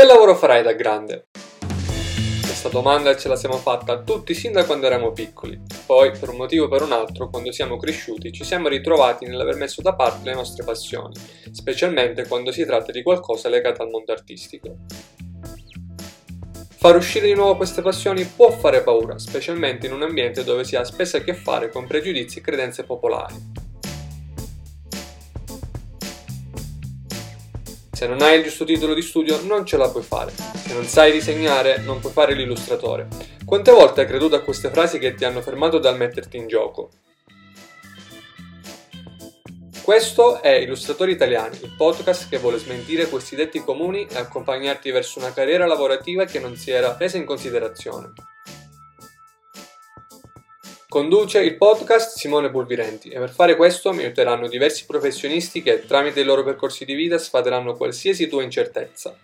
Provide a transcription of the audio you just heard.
Che lavoro farai da grande? Questa domanda ce la siamo fatta tutti sin da quando eravamo piccoli. Poi, per un motivo o per un altro, quando siamo cresciuti, ci siamo ritrovati nell'aver messo da parte le nostre passioni, specialmente quando si tratta di qualcosa legato al mondo artistico. Far uscire di nuovo queste passioni può fare paura, specialmente in un ambiente dove si ha spesso a che fare con pregiudizi e credenze popolari. Se non hai il giusto titolo di studio non ce la puoi fare. Se non sai disegnare non puoi fare l'illustratore. Quante volte hai creduto a queste frasi che ti hanno fermato dal metterti in gioco? Questo è Illustratori Italiani, il podcast che vuole smentire questi detti comuni e accompagnarti verso una carriera lavorativa che non si era presa in considerazione. Conduce il podcast Simone Pulvirenti e per fare questo mi aiuteranno diversi professionisti che tramite i loro percorsi di vita sfateranno qualsiasi tua incertezza.